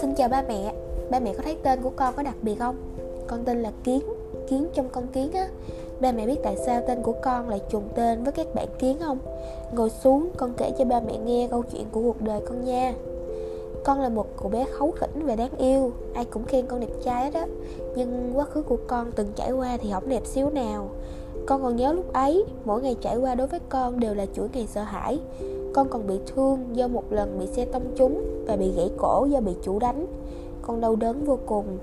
Xin chào ba mẹ Ba mẹ có thấy tên của con có đặc biệt không? Con tên là Kiến Kiến trong con kiến á Ba mẹ biết tại sao tên của con lại trùng tên với các bạn kiến không? Ngồi xuống, con kể cho ba mẹ nghe câu chuyện của cuộc đời con nha con là một cậu bé khấu khỉnh và đáng yêu. Ai cũng khen con đẹp trai đó Nhưng quá khứ của con từng trải qua thì không đẹp xíu nào. Con còn nhớ lúc ấy, Mỗi ngày trải qua đối với con đều là chuỗi ngày sợ hãi. Con còn bị thương do một lần bị xe tông trúng Và bị gãy cổ do bị chủ đánh. Con đau đớn vô cùng.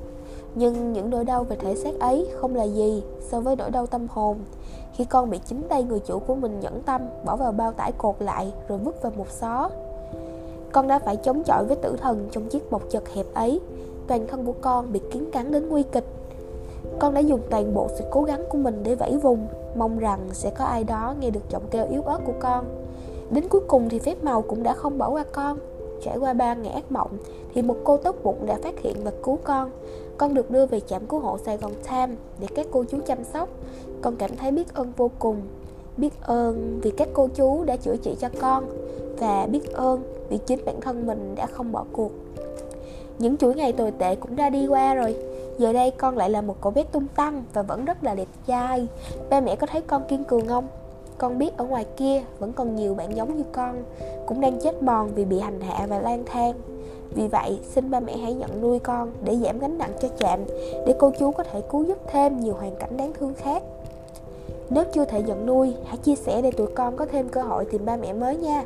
Nhưng những nỗi đau về thể xác ấy không là gì so với nỗi đau tâm hồn. Khi con bị chính tay người chủ của mình nhẫn tâm, bỏ vào bao tải cột lại rồi vứt vào một xó con đã phải chống chọi với tử thần trong chiếc bọc chật hẹp ấy. Toàn thân của con bị kiến cắn đến nguy kịch. Con đã dùng toàn bộ sự cố gắng của mình để vẫy vùng, mong rằng sẽ có ai đó nghe được giọng kêu yếu ớt của con. Đến cuối cùng thì phép màu cũng đã không bỏ qua con. Trải qua ba ngày ác mộng, thì một cô tốt bụng đã phát hiện và cứu con. Con được đưa về trạm cứu hộ Sài Gòn Time để các cô chú chăm sóc. Con cảm thấy biết ơn vô cùng biết ơn vì các cô chú đã chữa trị cho con và biết ơn vì chính bản thân mình đã không bỏ cuộc. Những chuỗi ngày tồi tệ cũng đã đi qua rồi. Giờ đây con lại là một cậu bé tung tăng và vẫn rất là đẹp trai. Ba mẹ có thấy con kiên cường không? Con biết ở ngoài kia vẫn còn nhiều bạn giống như con, cũng đang chết mòn vì bị hành hạ và lang thang. Vì vậy, xin ba mẹ hãy nhận nuôi con để giảm gánh nặng cho trạm để cô chú có thể cứu giúp thêm nhiều hoàn cảnh đáng thương khác nếu chưa thể nhận nuôi, hãy chia sẻ để tụi con có thêm cơ hội tìm ba mẹ mới nha.